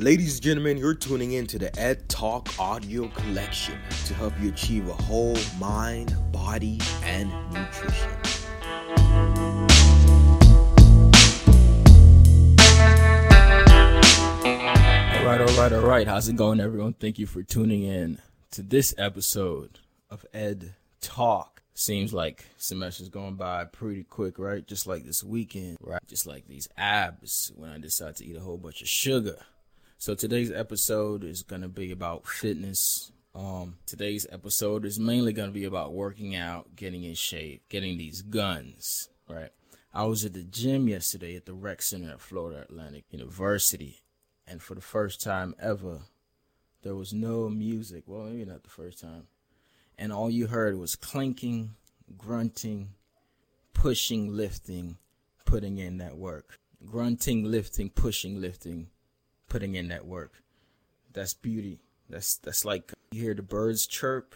Ladies and gentlemen, you're tuning in to the Ed Talk audio collection to help you achieve a whole mind, body, and nutrition. All right, all right, all right. How's it going, everyone? Thank you for tuning in to this episode of Ed Talk. Seems like semester's going by pretty quick, right? Just like this weekend, right? Just like these abs when I decide to eat a whole bunch of sugar. So today's episode is going to be about fitness. Um, today's episode is mainly going to be about working out, getting in shape, getting these guns, right? I was at the gym yesterday at the rec center at Florida Atlantic University, and for the first time ever, there was no music. Well, maybe not the first time. And all you heard was clinking, grunting, pushing, lifting, putting in that work. Grunting, lifting, pushing, lifting, putting in that work. That's beauty. That's that's like you hear the birds chirp.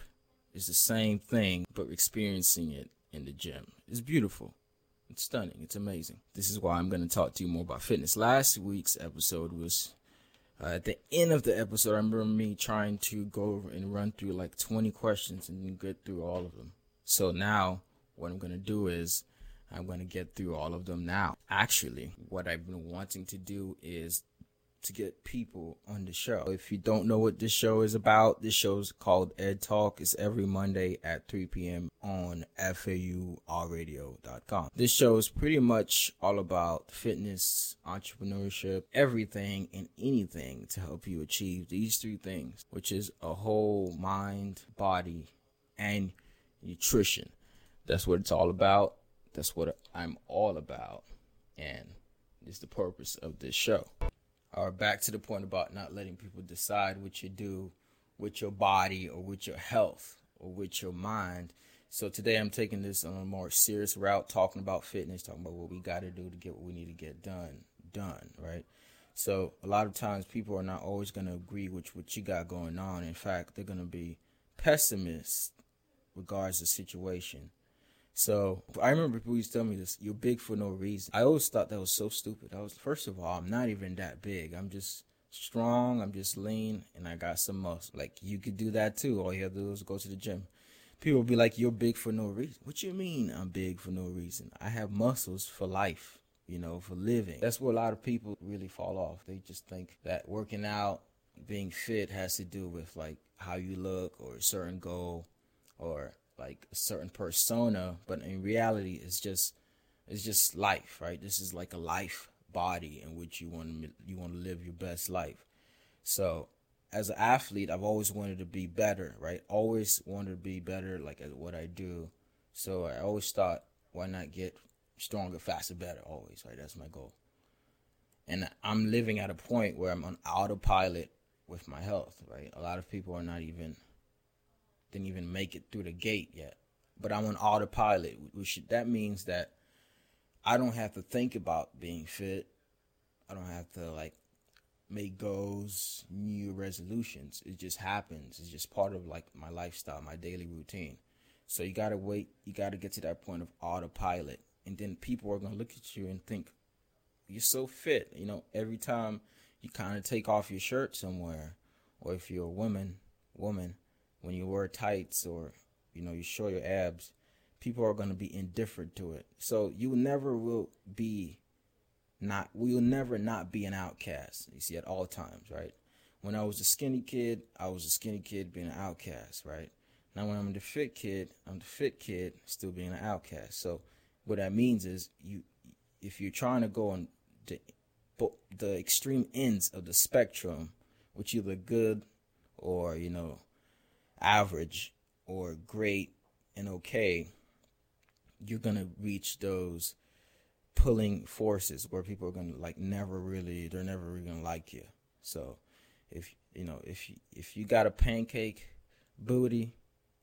It's the same thing, but experiencing it in the gym. It's beautiful. It's stunning. It's amazing. This is why I'm going to talk to you more about fitness. Last week's episode was uh, at the end of the episode. I remember me trying to go and run through like 20 questions and get through all of them. So now what I'm going to do is I'm going to get through all of them now. Actually, what I've been wanting to do is to get people on the show. If you don't know what this show is about, this show is called Ed Talk. It's every Monday at 3 p.m. on FAURadio.com. This show is pretty much all about fitness, entrepreneurship, everything and anything to help you achieve these three things, which is a whole mind, body, and nutrition. That's what it's all about. That's what I'm all about. And is the purpose of this show or back to the point about not letting people decide what you do with your body or with your health or with your mind. So today I'm taking this on a more serious route, talking about fitness, talking about what we got to do to get what we need to get done, done, right? So a lot of times people are not always going to agree with what you got going on. In fact, they're going to be pessimists regards the situation. So I remember people used to tell me this: "You're big for no reason." I always thought that was so stupid. I was first of all, I'm not even that big. I'm just strong. I'm just lean, and I got some muscle. Like you could do that too. All you have to do is go to the gym. People be like, "You're big for no reason." What you mean? I'm big for no reason? I have muscles for life. You know, for living. That's where a lot of people really fall off. They just think that working out, being fit, has to do with like how you look or a certain goal or like a certain persona, but in reality, it's just it's just life, right? This is like a life body in which you want to you want to live your best life. So, as an athlete, I've always wanted to be better, right? Always wanted to be better, like at what I do. So I always thought, why not get stronger, faster, better? Always, right? That's my goal. And I'm living at a point where I'm on autopilot with my health, right? A lot of people are not even didn't even make it through the gate yet. But I'm on autopilot, which that means that I don't have to think about being fit. I don't have to like make goals, new resolutions. It just happens. It's just part of like my lifestyle, my daily routine. So you gotta wait. You gotta get to that point of autopilot, and then people are gonna look at you and think you're so fit. You know, every time you kind of take off your shirt somewhere, or if you're a woman, woman, when you wear tights or you know you show your abs, people are going to be indifferent to it. So you never will be not we'll never not be an outcast. You see at all times, right? When I was a skinny kid, I was a skinny kid being an outcast, right? Now when I'm the fit kid, I'm the fit kid still being an outcast. So what that means is you if you're trying to go on the the extreme ends of the spectrum, which either good or you know average or great and okay, you're gonna reach those pulling forces where people are gonna like never really they're never really gonna like you. So if you know if if you got a pancake booty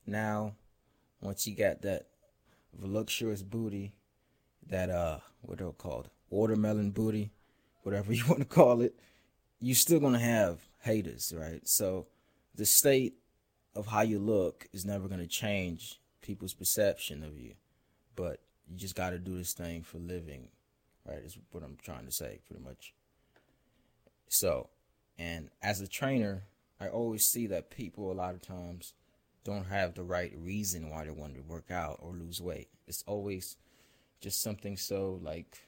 now, once you got that voluptuous booty, that uh what they're called watermelon booty, whatever you want to call it, you're still gonna have haters, right? So the state of how you look is never going to change people's perception of you. But you just got to do this thing for living, right? Is what I'm trying to say, pretty much. So, And as a trainer, I always see that people a lot of times don't have the right reason why they want to work out or lose weight. It's always just something so like,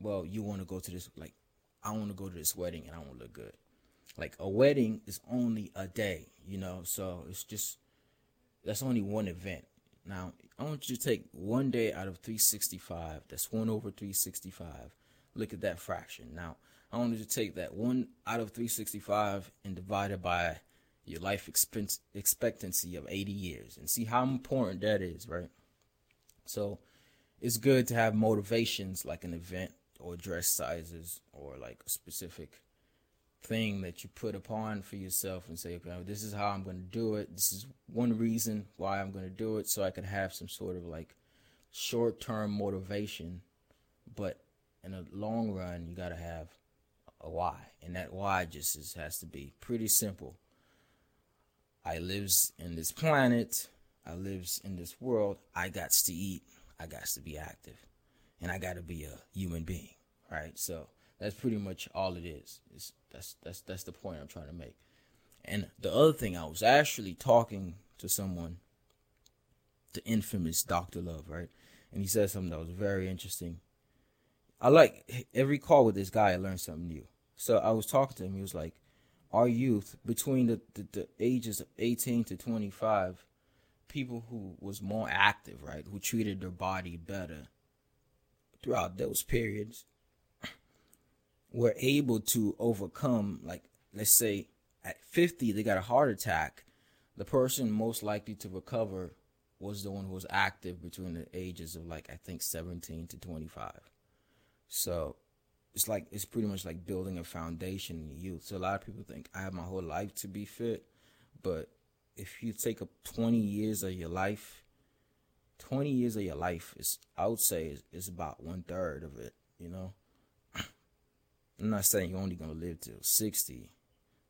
well, you want to go to this, like, I want to go to this wedding and I want to look good. Like, a wedding is only a day, you know, so it's just, that's only one event. Now, I want you to take one day out of 365, that's 1 over 365. Look at that fraction. Now, I want you to take that 1 out of 365 and divide it by your life expectancy of 80 years and see how important that is, right? So it's good to have motivations like an event or dress sizes or like a specific thing that you put upon for yourself and say, okay, this is how I'm going to do it. This is one reason why I'm going to do it so I can have some sort of like short term motivation. But in the long run, you got to have a why. And that why just is, has to be pretty simple. I lives in this planet. I lives in this world. I got to eat. I got to be active, and I got to be a human being. Right. So that's pretty much all it is. It's, that's that's that's the point I'm trying to make. And the other thing, I was actually talking to someone, the infamous Doctor Love, right? And he said something that was very interesting. I like every call with this guy. I learned something new. So I was talking to him. He was like, our youth between the, the, the ages of 18 to 25 people who was more active right who treated their body better throughout those periods were able to overcome like let's say at 50 they got a heart attack the person most likely to recover was the one who was active between the ages of like i think 17 to 25 so it's like it's pretty much like building a foundation in youth. So a lot of people think I have my whole life to be fit, but if you take up 20 years of your life, 20 years of your life is I would say is, is about one third of it. You know, I'm not saying you're only gonna live till 60.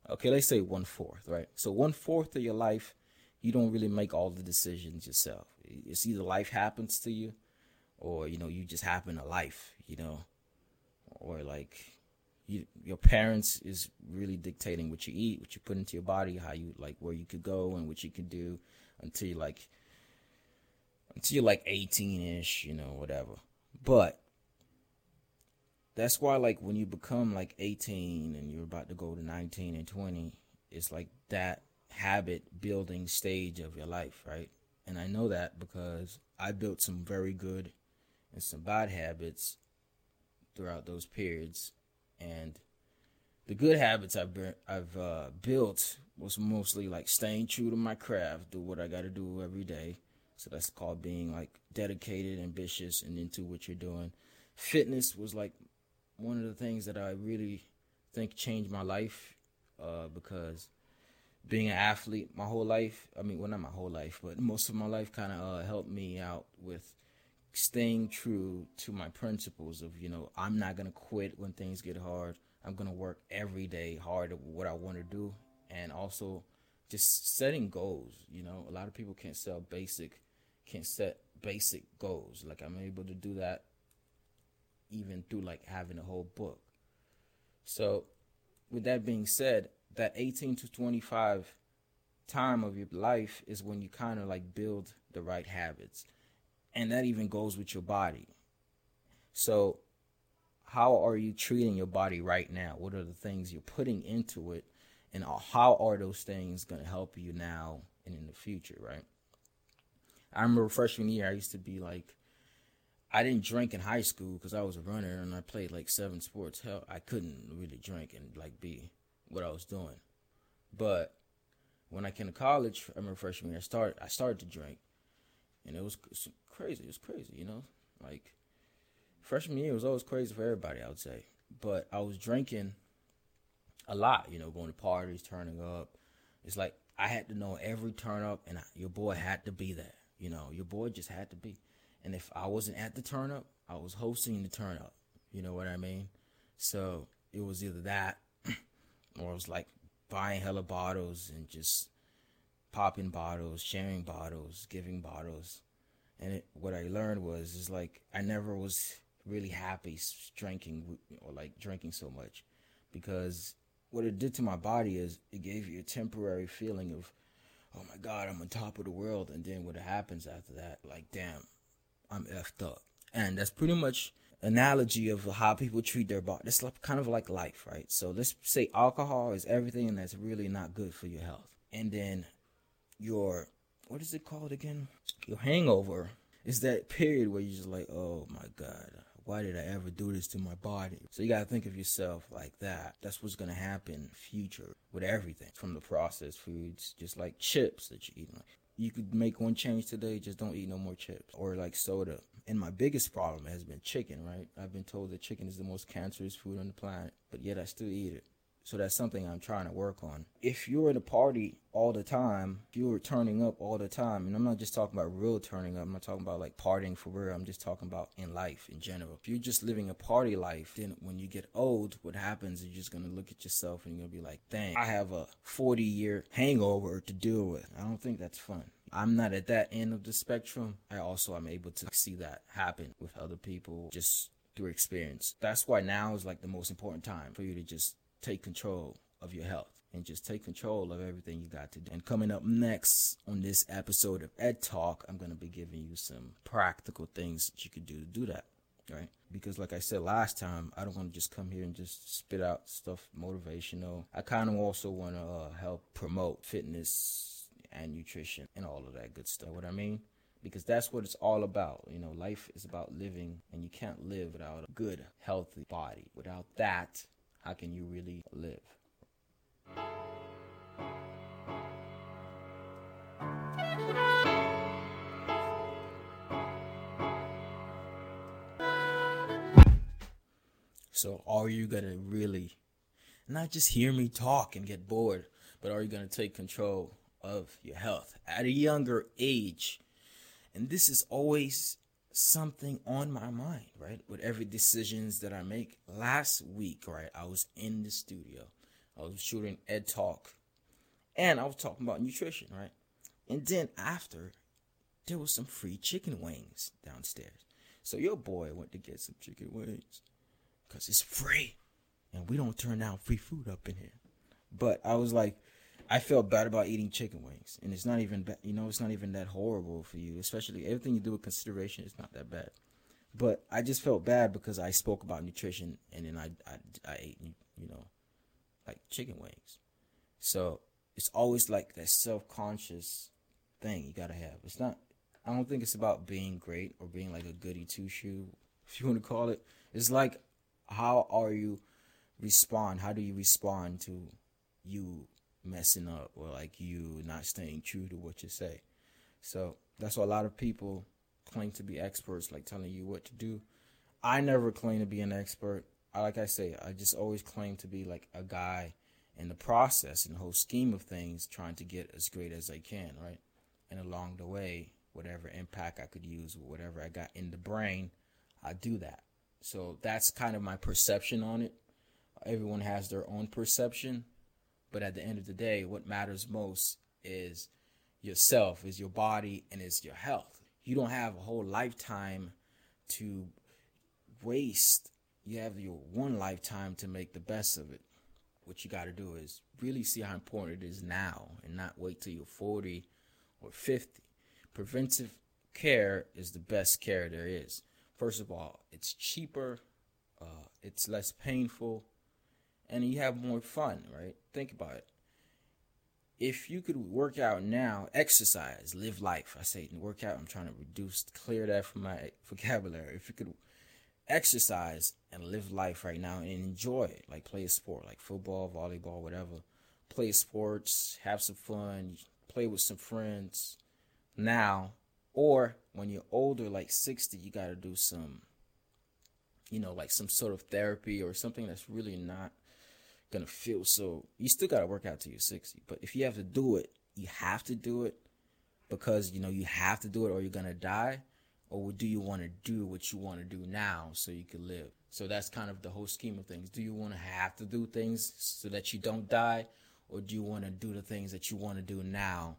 Okay, let's say one fourth, right? So one fourth of your life, you don't really make all the decisions yourself. It's either life happens to you, or you know you just happen to life. You know or like you, your parents is really dictating what you eat, what you put into your body, how you like where you could go and what you could do until you like until you're like 18 ish, you know, whatever. But that's why like when you become like 18 and you're about to go to 19 and 20, it's like that habit building stage of your life, right? And I know that because I built some very good and some bad habits throughout those periods, and the good habits I've been, I've uh, built was mostly like staying true to my craft, do what I got to do every day. So that's called being like dedicated, ambitious, and into what you're doing. Fitness was like one of the things that I really think changed my life uh, because being an athlete my whole life, I mean, well, not my whole life, but most of my life kind of uh, helped me out with staying true to my principles of you know I'm not gonna quit when things get hard. I'm gonna work every day hard at what I want to do, and also just setting goals. You know, a lot of people can't set basic, can't set basic goals. Like I'm able to do that even through like having a whole book. So, with that being said, that 18 to 25 time of your life is when you kind of like build the right habits and that even goes with your body. So, how are you treating your body right now? What are the things you're putting into it? And how are those things going to help you now and in the future, right? I remember freshman year, I used to be like, I didn't drink in high school because I was a runner and I played like seven sports. Hell, I couldn't really drink and like be what I was doing. But when I came to college, I remember freshman year, I started I started to drink, and it was crazy. It was crazy, you know. Like freshman year was always crazy for everybody, I would say. But I was drinking a lot, you know, going to parties, turning up. It's like I had to know every turn up, and your boy had to be there. You know, your boy just had to be. And if I wasn't at the turn up, I was hosting the turn up. You know what I mean? So it was either that, or it was like buying hella bottles and just popping bottles, sharing bottles, giving bottles. And it, what I learned was is like I never was really happy drinking or like drinking so much because what it did to my body is it gave you a temporary feeling of, oh my God, I'm on top of the world. And then what happens after that, like, damn, I'm effed up. And that's pretty much analogy of how people treat their body. It's like, kind of like life, right? So let's say alcohol is everything that's really not good for your health. And then your, what is it called again? Your hangover is that period where you're just like, oh my God, why did I ever do this to my body? So you gotta think of yourself like that. That's what's gonna happen future with everything from the processed foods, just like chips that you eat. You could make one change today, just don't eat no more chips or like soda. And my biggest problem has been chicken, right? I've been told that chicken is the most cancerous food on the planet, but yet I still eat it. So that's something I'm trying to work on. If you're at a party all the time, you're turning up all the time, and I'm not just talking about real turning up, I'm not talking about like partying for real, I'm just talking about in life in general. If you're just living a party life, then when you get old, what happens is you're just gonna look at yourself and you're gonna be like, dang, I have a 40 year hangover to deal with. I don't think that's fun. I'm not at that end of the spectrum. I also am able to see that happen with other people just through experience. That's why now is like the most important time for you to just take control of your health and just take control of everything you got to do. And coming up next on this episode of Ed Talk, I'm going to be giving you some practical things that you could do to do that. Right? Because, like I said last time, I don't want to just come here and just spit out stuff motivational. I kind of also want to uh, help promote fitness and nutrition and all of that good stuff. What I mean? Because that's what it's all about. You know, life is about living, and you can't live without a good, healthy body. Without that, how can you really live? So, are you going to really not just hear me talk and get bored, but are you going to take control of your health at a younger age? And this is always something on my mind, right? With every decisions that I make. Last week, right, I was in the studio. I was shooting Ed Talk. And I was talking about nutrition, right? And then after, there was some free chicken wings downstairs. So your boy went to get some chicken wings. Cause it's free. And we don't turn down free food up in here. But I was like, I felt bad about eating chicken wings, and it's not even bad. You know, it's not even that horrible for you. Especially everything you do with consideration is not that bad. But I just felt bad because I spoke about nutrition, and then I I, I ate you know like chicken wings. So it's always like that self conscious thing you gotta have. It's not. I don't think it's about being great or being like a goody two shoe, if you want to call it. It's like how are you respond? How do you respond to you messing up or like you not staying true to what you say. So that's why a lot of people claim to be experts, like telling you what to do. I never claim to be an expert. Like I say, I just always claim to be like a guy in the process, in the whole scheme of things, trying to get as great as I can, right? And along the way, whatever impact I could use, whatever I got in the brain, I do that. So that's kind of my perception on it. Everyone has their own perception. But at the end of the day, what matters most is yourself, is your body, and is your health. You don't have a whole lifetime to waste. You have your one lifetime to make the best of it. What you got to do is really see how important it is now and not wait till you're 40 or 50. Preventive care is the best care there is. First of all, it's cheaper, uh, it's less painful, and you have more fun, right? Think about it. If you could work out now, exercise, live life. I say work out. I'm trying to reduce, clear that from my vocabulary. If you could exercise and live life right now and enjoy it, like play a sport, like football, volleyball, whatever. Play sports, have some fun, play with some friends now. Or when you're older, like 60, you got to do some, you know, like some sort of therapy or something that's really not gonna feel so you still gotta work out till you're 60 but if you have to do it you have to do it because you know you have to do it or you're gonna die or do you want to do what you want to do now so you can live? So that's kind of the whole scheme of things. Do you want to have to do things so that you don't die or do you want to do the things that you want to do now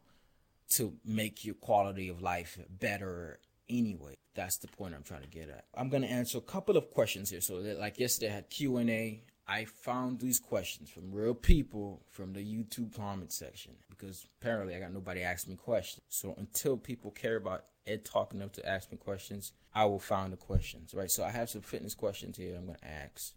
to make your quality of life better anyway? That's the point i'm trying to get at. I'm going to answer a couple of questions here. So that like yesterday i had q&a I found these questions from real people from the YouTube comment section because apparently I got nobody asking me questions. So until people care about Ed talking enough to ask me questions, I will find the questions, right? So I have some fitness questions here I'm going to ask.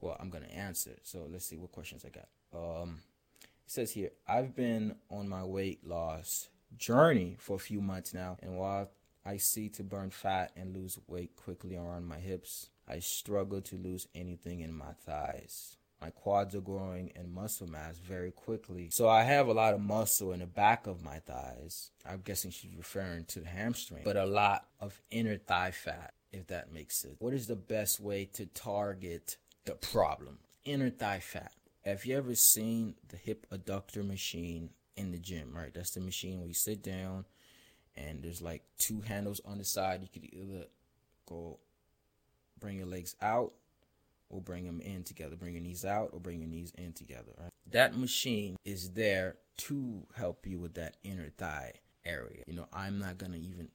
Well, I'm going to answer. So let's see what questions I got. Um, it says here, I've been on my weight loss journey for a few months now, and while I see to burn fat and lose weight quickly around my hips, I struggle to lose anything in my thighs. My quads are growing in muscle mass very quickly. So I have a lot of muscle in the back of my thighs. I'm guessing she's referring to the hamstring, but a lot of inner thigh fat, if that makes sense. What is the best way to target the problem? Inner thigh fat. Have you ever seen the hip adductor machine in the gym, right? That's the machine where you sit down and there's like two handles on the side. You could either go bring your legs out or bring them in together. Bring your knees out or bring your knees in together. Right? That machine is there to help you with that inner thigh area. You know, I'm not gonna even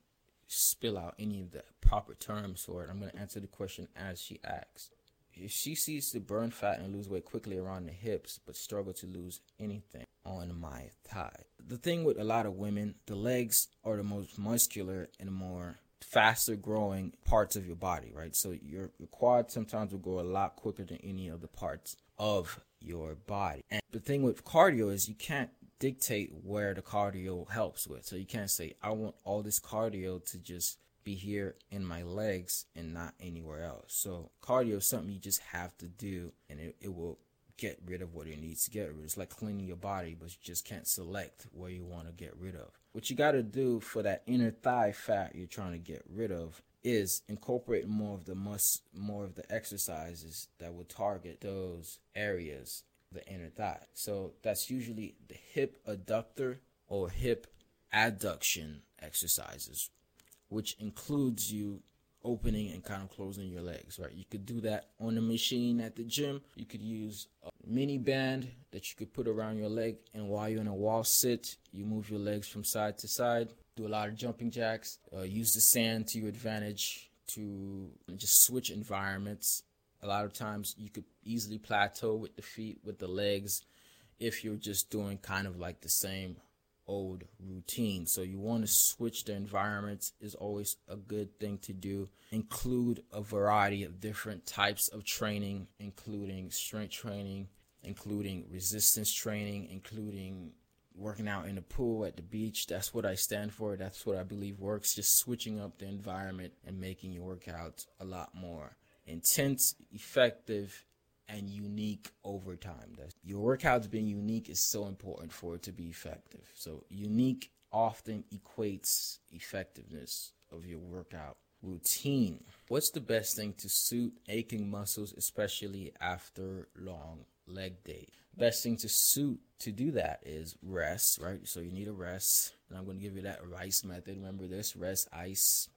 spill out any of the proper terms for it. I'm gonna answer the question as she asks. If she sees to burn fat and lose weight quickly around the hips, but struggle to lose anything on my thigh. The thing with a lot of women, the legs are the most muscular and more faster growing parts of your body, right? So your, your quad sometimes will grow a lot quicker than any other parts of your body. And the thing with cardio is you can't dictate where the cardio helps with. So you can't say, I want all this cardio to just be here in my legs and not anywhere else. So cardio is something you just have to do and it, it will get rid of what it needs to get rid of. It's like cleaning your body, but you just can't select where you want to get rid of. What you got to do for that inner thigh fat you're trying to get rid of is incorporate more of the mus more of the exercises that will target those areas the inner thigh. So that's usually the hip adductor or hip adduction exercises, which includes you opening and kind of closing your legs, right? You could do that on the machine at the gym. You could use a mini band that you could put around your leg, and while you're in a wall sit, you move your legs from side to side. Do a lot of jumping jacks. Uh, use the sand to your advantage to just switch environments. A lot of times you could easily plateau with the feet, with the legs, if you're just doing kind of like the same old routine. So you want to switch the environments is always a good thing to do. Include a variety of different types of training, including strength training, including resistance training, including working out in the pool at the beach. That's what I stand for. That's what I believe works. Just switching up the environment and making your workouts a lot more intense, effective, and unique over time. That your workouts being unique is so important for it to be effective. So unique often equates effectiveness of your workout routine. What's the best thing to suit aching muscles, especially after long leg day? Best thing to suit to do that is rest, right? So you need a rest. And I'm going to give you that RICE method. Remember this rest, ice,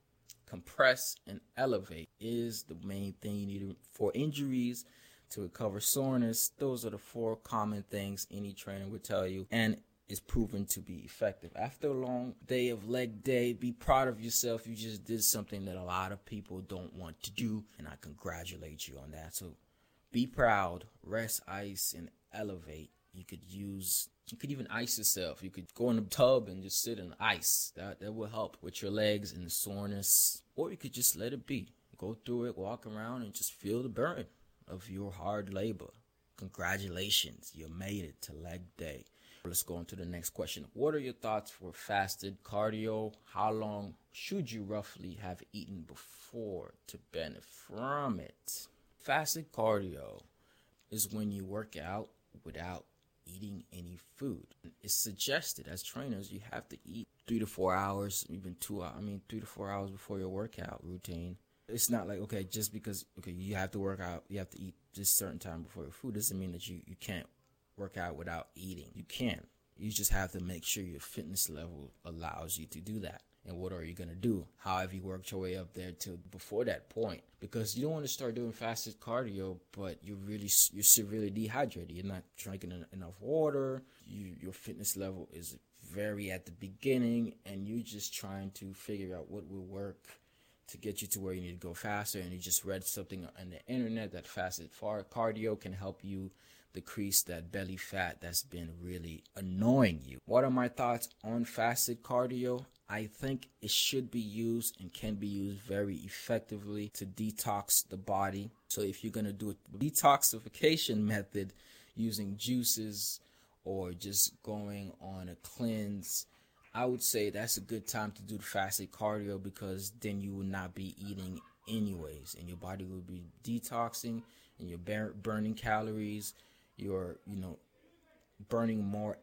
compress, and elevate is the main thing you need for injuries to recover soreness. Those are the four common things any trainer would tell you. And is proven to be effective. After a long day of leg day, be proud of yourself. You just did something that a lot of people don't want to do, and I congratulate you on that. So be proud, rest, ice, and elevate. You could use you could even ice yourself. You could go in the tub and just sit in ice. That that will help with your legs and the soreness. Or you could just let it be. Go through it, walk around and just feel the burn of your hard labor. Congratulations, you made it to leg day. Let's go on to the next question. What are your thoughts for fasted cardio? How long should you roughly have eaten before to benefit from it? Fasted cardio is when you work out without eating any food. It's suggested as trainers you have to eat three to four hours, even two. I mean, three to four hours before your workout routine it's not like okay, just because okay you have to work out, you have to eat this certain time before your food doesn't mean that you you can't work out without eating. You can. You just have to make sure your fitness level allows you to do that. And what are you gonna do? How have you worked your way up there to before that point? Because you don't want to start doing fasted cardio, but you're really you're severely dehydrated. You're not drinking enough water. You, your fitness level is very at the beginning, and you're just trying to figure out what will work to get you to where you need to go faster and you just read something on the internet that fasted far cardio can help you decrease that belly fat that's been really annoying you. What are my thoughts on fasted cardio? I think it should be used and can be used very effectively to detox the body. So if you're going to do a detoxification method using juices or just going on a cleanse, I would say that's a good time to do the fasted cardio because then you will not be eating anyways and your body will be detoxing and you're burning calories you're you know burning more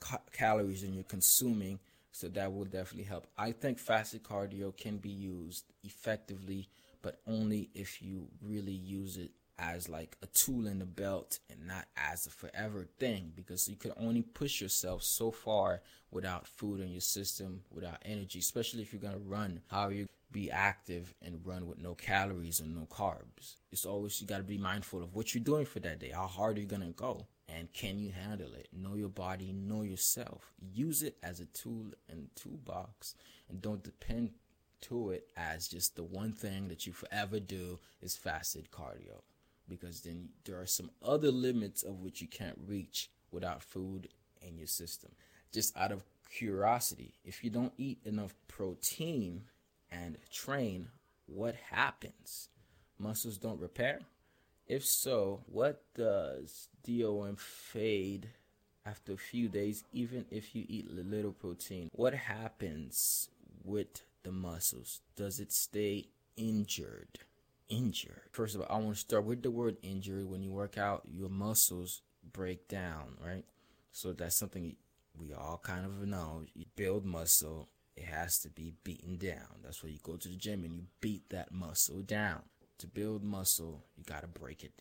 ca- calories than you're consuming so that will definitely help. I think fasted cardio can be used effectively but only if you really use it as like a tool in the belt and not as a forever thing because you can only push yourself so far without food in your system without energy especially if you're going to run how are you be active and run with no calories and no carbs. It's always you got to be mindful of what you're doing for that day. How hard are you going to go? And can you handle it? Know your body, know yourself. Use it as a tool and toolbox and don't depend to it as just the one thing that you forever do is fasted cardio because then there are some other limits of which you can't reach without food in your system. Just out of curiosity, if you don't eat enough protein and train, what happens? Muscles don't repair? If so, what does DOMS fade after a few days, even if you eat little protein? What happens with the muscles? Does it stay injured? Injured. First of all, I want to start with the word injury. When you work out, your muscles break down, right? So that's something we all kind of know. You build muscle it has to be beaten down. That's why you go to the gym and you beat that muscle down. To build muscle, you got to break it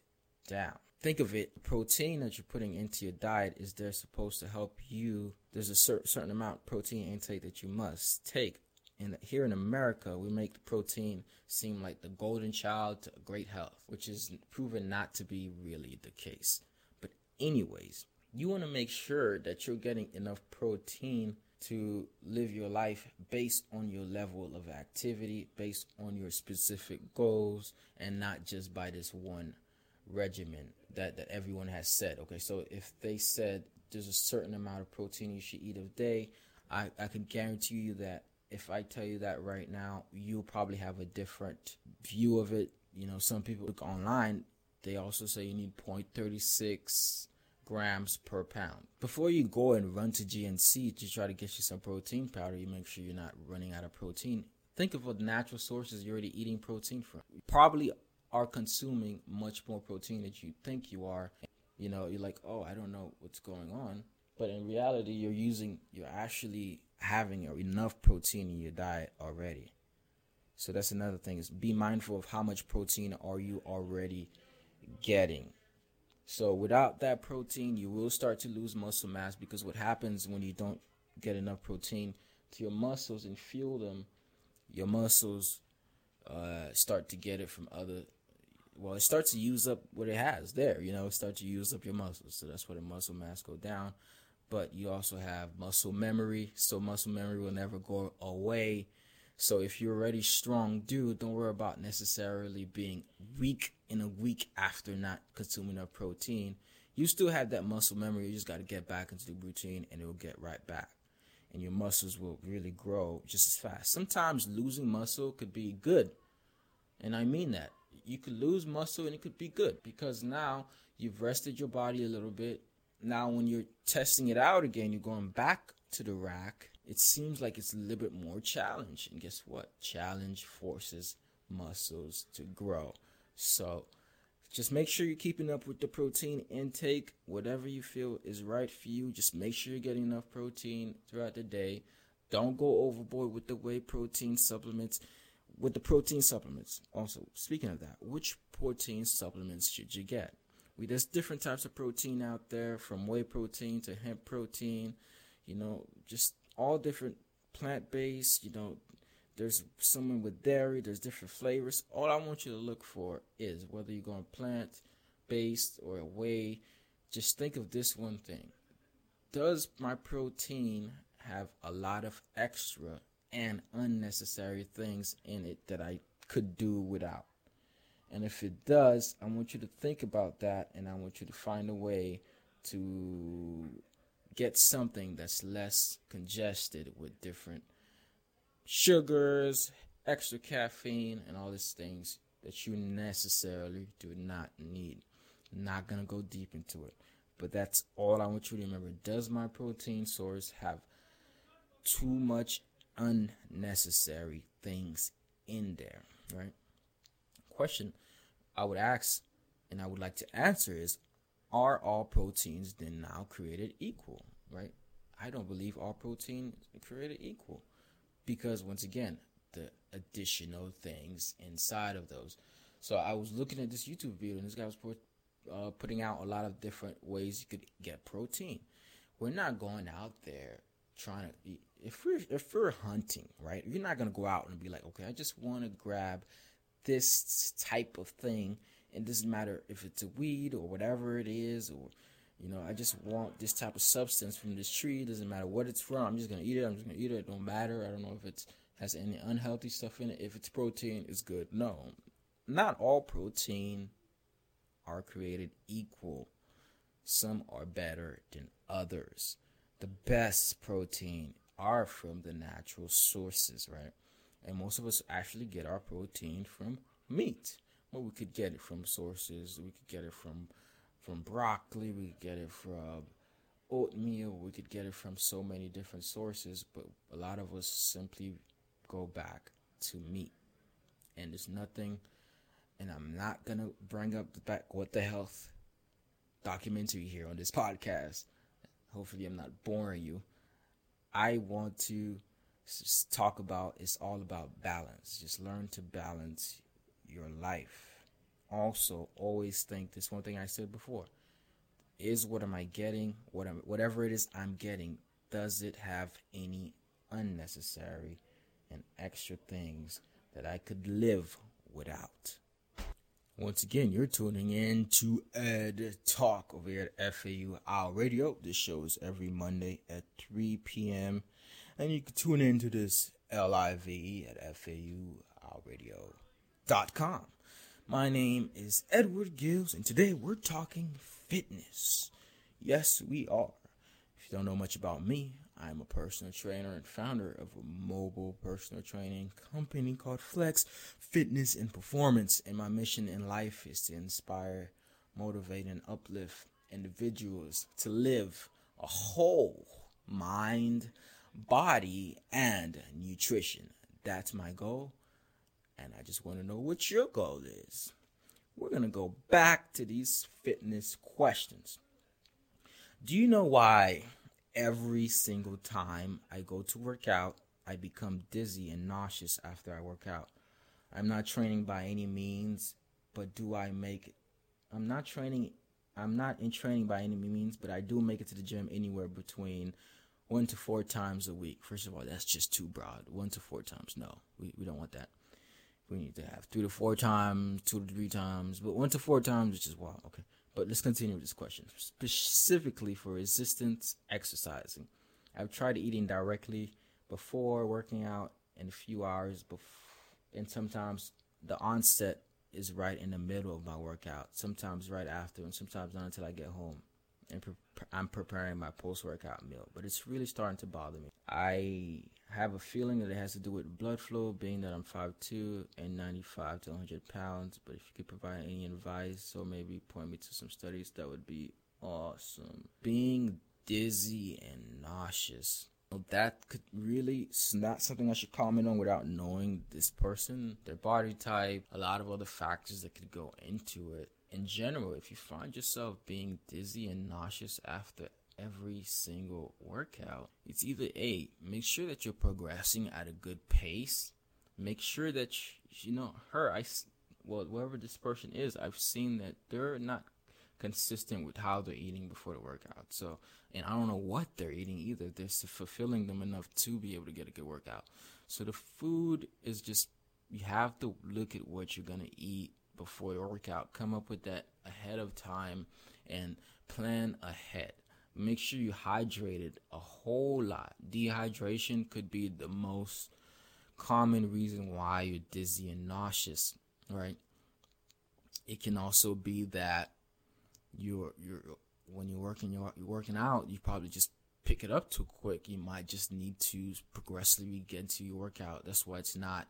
down. Think of it, protein that you're putting into your diet is there supposed to help you. There's a certain certain amount of protein intake that you must take. And here in America, we make the protein seem like the golden child to great health, which is proven not to be really the case. But anyways, you want to make sure that you're getting enough protein to live your life based on your level of activity, based on your specific goals, and not just by this one regimen that, that everyone has said. Okay, so if they said there's a certain amount of protein you should eat a day, I, I can guarantee you that if I tell you that right now, you'll probably have a different view of it. You know, some people look online, they also say you need 0.36 grams per pound. Before you go and run to GNC to try to get you some protein powder, you make sure you're not running out of protein. Think of what natural sources you're already eating protein from. You probably are consuming much more protein than you think you are. You know, you're like, oh, I don't know what's going on. But in reality, you're using, you're actually having enough protein in your diet already. So that's another thing is be mindful of how much protein are you already getting so without that protein, you will start to lose muscle mass because what happens when you don't get enough protein to your muscles and fuel them, your muscles uh, start to get it from other. Well, it starts to use up what it has there. You know, it starts to use up your muscles, so that's why the muscle mass go down. But you also have muscle memory, so muscle memory will never go away so if you're already strong, dude, don't worry about necessarily being weak in a week after not consuming enough protein. You still have that muscle memory. You just got to get back into the routine and it will get right back. And your muscles will really grow just as fast. Sometimes losing muscle could be good. And I mean that. You could lose muscle and it could be good because now you've rested your body a little bit. Now, when you're testing it out again, you're going back to the rack it seems like it's a little bit more challenge. And guess what? Challenge forces muscles to grow. So just make sure you're keeping up with the protein intake. Whatever you feel is right for you, just make sure you're getting enough protein throughout the day. Don't go overboard with the whey protein supplements. With the protein supplements, also speaking of that, which protein supplements should you get? We there's different types of protein out there, from whey protein to hemp protein. You know, just all different plant based, you know, there's someone with dairy, there's different flavors. All I want you to look for is whether you're going plant based or whey, just think of this one thing. Does my protein have a lot of extra and unnecessary things in it that I could do without. And if it does, I want you to think about that and I want you to find a way to get something that's less congested with different sugars, extra caffeine, and all these things that you necessarily do not need. not gonna go deep into it, but that's all I want you to remember. Does my protein source have too much unnecessary things in there? Right? Question I would ask and I would like to answer is are all proteins then now created equal? Right? I don't believe all protein created equal because once again, the additional things inside of those. So I was looking at this YouTube video, and this guy was uh, putting out a lot of different ways you could get protein. We're not going out there trying to. If we're if we're hunting, right? You're not gonna go out and be like, okay, I just want to grab this type of thing. It doesn't matter if it's a weed or whatever it is, or you know, I just want this type of substance from this tree. It doesn't matter what it's from. I'm just gonna eat it. I'm just gonna eat it. It don't matter. I don't know if it has any unhealthy stuff in it. If it's protein, it's good. No, not all protein are created equal. Some are better than others. The best protein are from the natural sources, right? And most of us actually get our protein from meat. Well, we could get it from sources. We could get it from from broccoli. We could get it from oatmeal. We could get it from so many different sources. But a lot of us simply go back to meat. And there's nothing, and I'm not gonna bring up the back what the health documentary here on this podcast. Hopefully, I'm not boring you. I want to talk about it's all about balance. Just learn to balance your life. Also, always think this one thing I said before is what am I getting? What am, whatever it is I'm getting, does it have any unnecessary and extra things that I could live without. Once again, you're tuning in to Ed Talk over here at FAU Our Radio. This show is every Monday at 3 p.m. And you can tune into this live at FAURadio.com. My name is Edward Gills, and today we're talking fitness. Yes, we are. If you don't know much about me, I'm a personal trainer and founder of a mobile personal training company called Flex Fitness and Performance. And my mission in life is to inspire, motivate, and uplift individuals to live a whole mind, body, and nutrition. That's my goal. And I just want to know what your goal is. We're going to go back to these fitness questions. Do you know why every single time I go to work out, I become dizzy and nauseous after I work out. I'm not training by any means, but do I make it? I'm not training I'm not in training by any means, but I do make it to the gym anywhere between one to four times a week. First of all, that's just too broad. One to four times. No, we, we don't want that. We need to have three to four times, two to three times, but one to four times, which is wild. Okay. But let's continue with this question. Specifically for resistance exercising, I've tried eating directly before working out in a few hours, before, and sometimes the onset is right in the middle of my workout, sometimes right after, and sometimes not until I get home and pre- I'm preparing my post workout meal. But it's really starting to bother me. I have a feeling that it has to do with blood flow, being that I'm 5'2 and 95 to 100 pounds. But if you could provide any advice or maybe point me to some studies, that would be awesome. Being dizzy and nauseous. That could really it's not something I should comment on without knowing this person, their body type, a lot of other factors that could go into it. In general, if you find yourself being dizzy and nauseous after every single workout. It's either A, make sure that you're progressing at a good pace. Make sure that, you, know, her, I, well, whoever this person is, I've seen that they're not consistent with how they're eating before the workout. So, and I don't know what they're eating either. They're fulfilling them enough to be able to get a good workout. So the food is just, you have to look at what you're going to eat before your workout. Come up with that ahead of time and plan ahead make sure you hydrated a whole lot. Dehydration could be the most common reason why you're dizzy and nauseous, right? It can also be that you're you're when you're working you're, you're working out, you probably just pick it up too quick. You might just need to progressively get into your workout. That's why it's not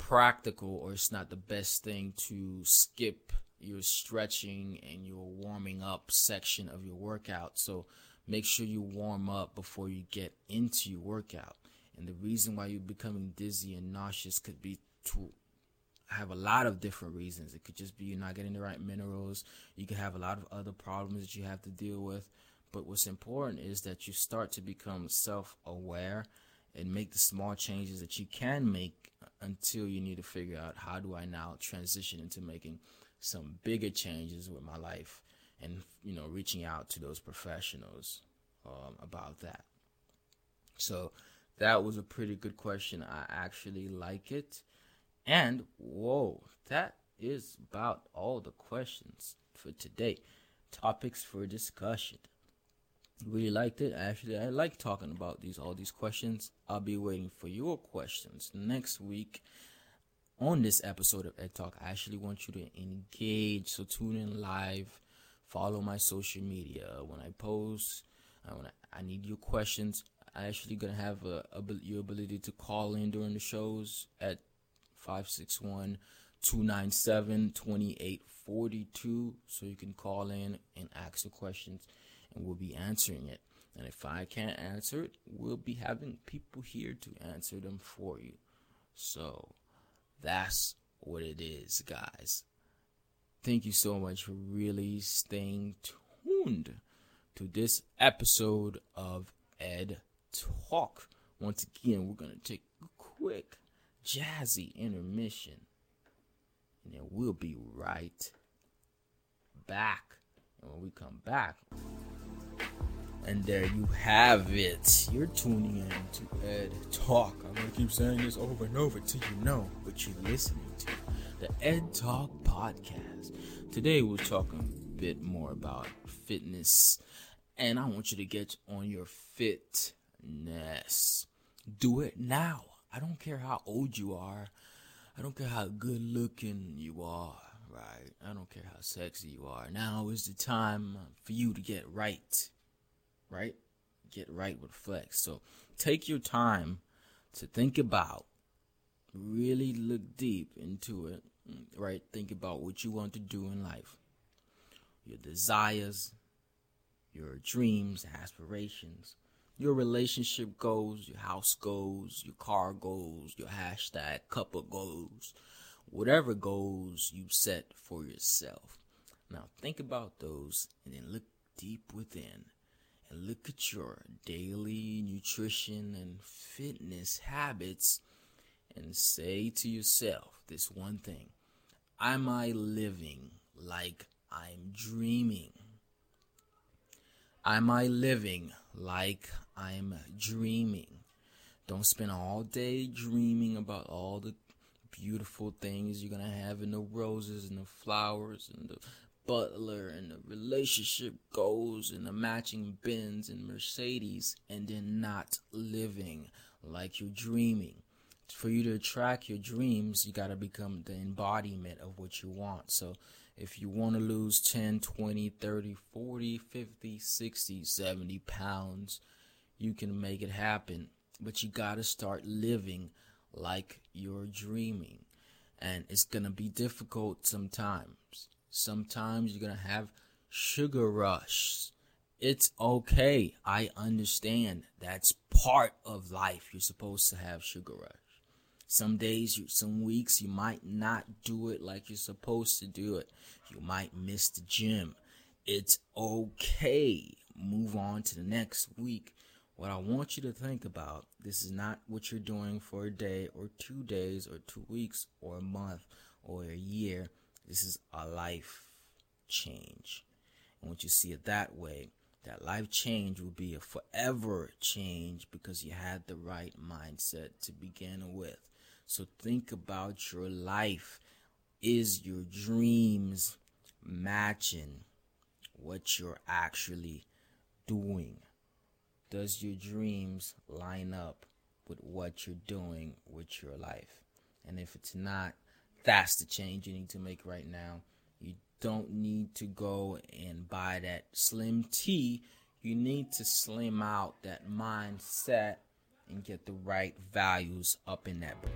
practical or it's not the best thing to skip your stretching and your warming up section of your workout. So make sure you warm up before you get into your workout. And the reason why you're becoming dizzy and nauseous could be to have a lot of different reasons. It could just be you're not getting the right minerals. You could have a lot of other problems that you have to deal with. But what's important is that you start to become self aware and make the small changes that you can make until you need to figure out how do I now transition into making some bigger changes with my life and you know reaching out to those professionals um, about that? So that was a pretty good question. I actually like it. And whoa that is about all the questions for today. Topics for discussion really liked it actually i like talking about these all these questions i'll be waiting for your questions next week on this episode of Ed Talk, I actually want you to engage. So tune in live, follow my social media. When I post, uh, I want I need your questions. I actually gonna have a, a, your ability to call in during the shows at 561 297 2842. So you can call in and ask the questions, and we'll be answering it. And if I can't answer it, we'll be having people here to answer them for you. So that's what it is, guys. Thank you so much for really staying tuned to this episode of Ed Talk. Once again, we're going to take a quick jazzy intermission. And then we'll be right back. And when we come back, and there you have it. You're tuning in to Ed Talk. I'm going to keep saying this over and over till you know what you're listening to. The Ed Talk Podcast. Today we're talking a bit more about fitness. And I want you to get on your fitness. Do it now. I don't care how old you are. I don't care how good looking you are, right? I don't care how sexy you are. Now is the time for you to get right right? Get right with flex. So take your time to think about, really look deep into it, right? Think about what you want to do in life, your desires, your dreams, aspirations, your relationship goals, your house goals, your car goals, your hashtag couple goals, whatever goals you set for yourself. Now think about those and then look deep within and look at your daily nutrition and fitness habits and say to yourself this one thing Am I living like I'm dreaming? Am I living like I'm dreaming? Don't spend all day dreaming about all the beautiful things you're gonna have in the roses and the flowers and the butler and the relationship goals and the matching Benz and Mercedes and then not living like you're dreaming. For you to attract your dreams, you got to become the embodiment of what you want. So if you want to lose 10, 20, 30, 40, 50, 60, 70 pounds, you can make it happen. But you got to start living like you're dreaming. And it's going to be difficult sometimes Sometimes you're going to have sugar rush. It's okay. I understand. That's part of life. You're supposed to have sugar rush. Some days, some weeks, you might not do it like you're supposed to do it. You might miss the gym. It's okay. Move on to the next week. What I want you to think about this is not what you're doing for a day or two days or two weeks or a month or a year. This is a life change. And once you see it that way, that life change will be a forever change because you had the right mindset to begin with. So think about your life. Is your dreams matching what you're actually doing? Does your dreams line up with what you're doing with your life. And if it's not, that's the change you need to make right now. You don't need to go and buy that slim tea. You need to slim out that mindset and get the right values up in that brain.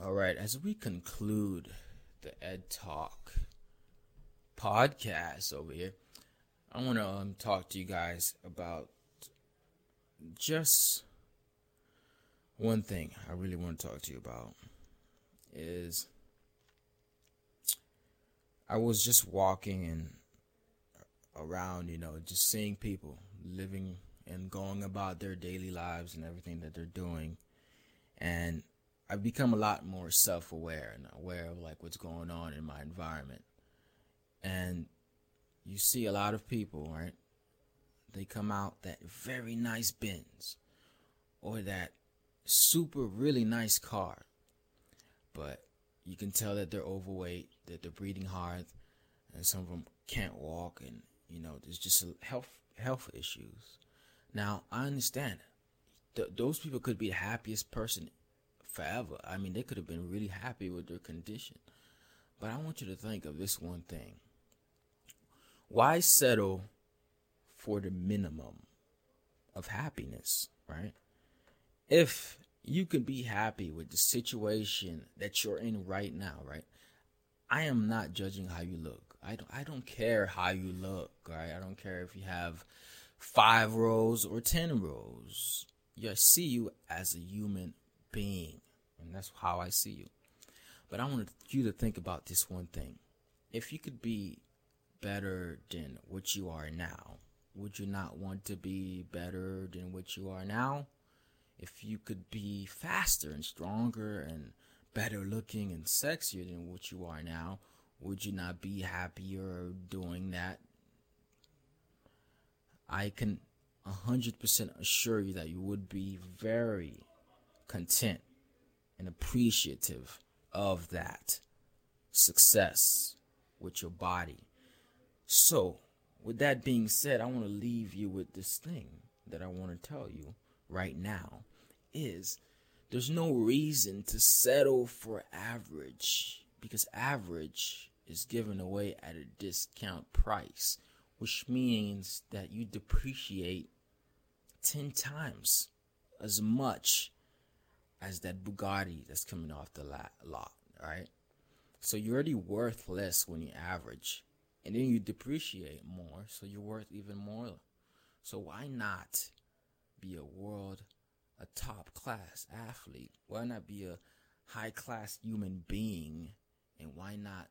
All right, as we conclude the Ed Talk podcast over here, I want to um, talk to you guys about just one thing I really want to talk to you about is I was just walking and around, you know, just seeing people living and going about their daily lives and everything that they're doing. And I've become a lot more self aware and aware of like what's going on in my environment. And you see a lot of people, right? They come out that very nice Benz or that super really nice car. But you can tell that they're overweight, that they're breathing hard, and some of them can't walk and you know, there's just health health issues. Now, I understand. Th- those people could be the happiest person forever. I mean, they could have been really happy with their condition. But I want you to think of this one thing. Why settle for the minimum of happiness, right? If you can be happy with the situation that you're in right now, right? I am not judging how you look. I don't I don't care how you look, right? I don't care if you have five rows or ten rows. I see you as a human being. And that's how I see you. But I want you to think about this one thing. If you could be better than what you are now, would you not want to be better than what you are now? If you could be faster and stronger and better looking and sexier than what you are now, would you not be happier doing that? I can 100% assure you that you would be very content and appreciative of that success with your body. So, with that being said, I want to leave you with this thing that I want to tell you right now is there's no reason to settle for average because average is given away at a discount price, which means that you depreciate 10 times as much as that Bugatti that's coming off the lot, right? So you're already worth less when you average, and then you depreciate more, so you're worth even more. So why not be a world, a top class athlete? Why not be a high class human being? And why not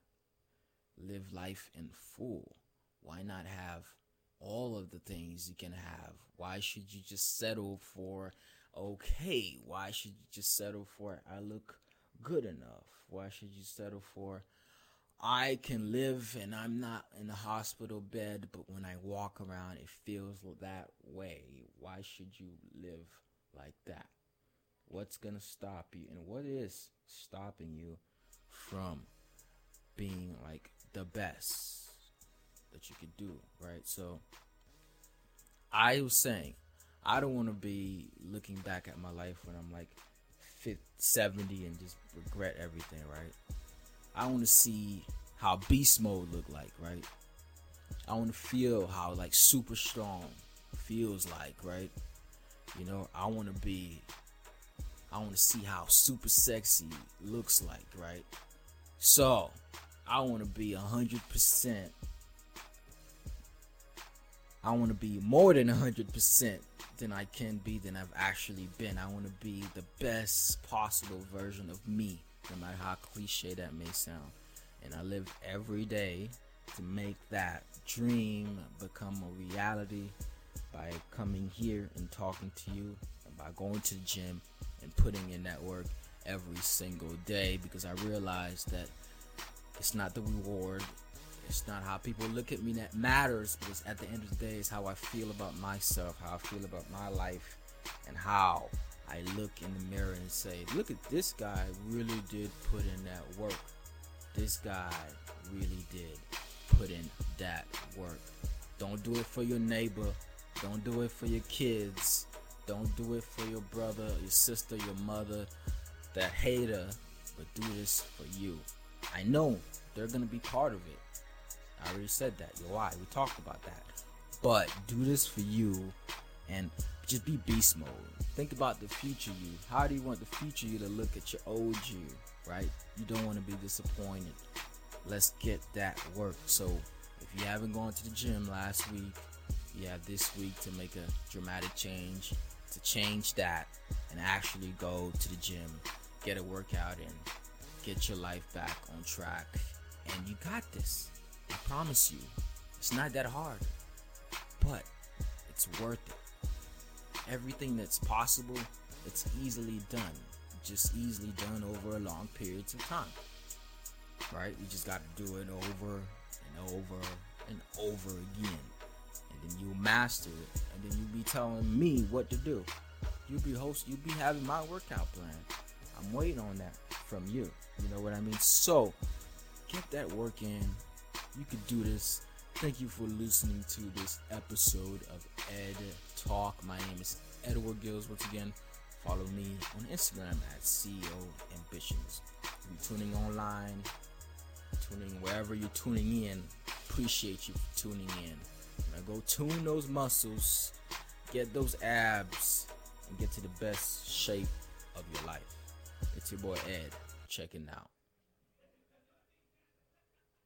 live life in full? Why not have all of the things you can have? Why should you just settle for okay, why should you just settle for I look good enough? Why should you settle for I can live and I'm not in a hospital bed, but when I walk around, it feels that way. Why should you live like that? What's going to stop you? And what is stopping you from being like the best that you could do, right? So I was saying, I don't want to be looking back at my life when I'm like 50, 70 and just regret everything, right? I want to see how beast mode look like, right? I want to feel how like super strong feels like, right? You know, I want to be I want to see how super sexy looks like, right? So, I want to be 100% I want to be more than 100% than I can be than I've actually been. I want to be the best possible version of me, no matter how cliche that may sound. And I live every day to make that dream become a reality by coming here and talking to you, and by going to the gym and putting in that work every single day because I realize that it's not the reward, it's not how people look at me that matters, but at the end of the day, it's how I feel about myself, how I feel about my life, and how I look in the mirror and say, look at this guy really did put in that work. This guy really did put in that work. Don't do it for your neighbor. Don't do it for your kids. Don't do it for your brother, your sister, your mother, that hater, but do this for you. I know they're gonna be part of it. I already said that. Why? We talked about that. But do this for you and just be beast mode. Think about the future you. How do you want the future you to look at your old you, right? You don't want to be disappointed. Let's get that work. So if you haven't gone to the gym last week, you have this week to make a dramatic change, to change that and actually go to the gym, get a workout in, get your life back on track. And you got this. I promise you. It's not that hard, but it's worth it everything that's possible, it's easily done. Just easily done over a long periods of time. Right? You just got to do it over and over and over again. And then you'll master it. And then you'll be telling me what to do. You'll be host you'll be having my workout plan. I'm waiting on that from you. You know what I mean? So get that work in. You can do this Thank you for listening to this episode of Ed Talk. My name is Edward Gills. Once again, follow me on Instagram at CEO Ambitions. You're tuning online, tuning wherever you're tuning in. Appreciate you for tuning in. Now go tune those muscles, get those abs, and get to the best shape of your life. It's your boy Ed checking out.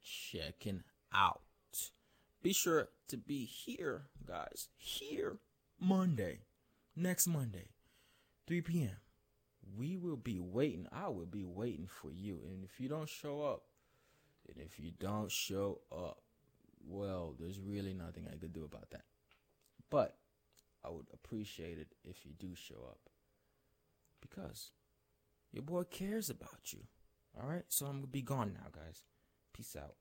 Checking out. Be sure to be here, guys. Here Monday. Next Monday, 3 p.m. We will be waiting. I will be waiting for you. And if you don't show up, and if you don't show up, well, there's really nothing I could do about that. But I would appreciate it if you do show up. Because your boy cares about you. All right? So I'm to be gone now, guys. Peace out.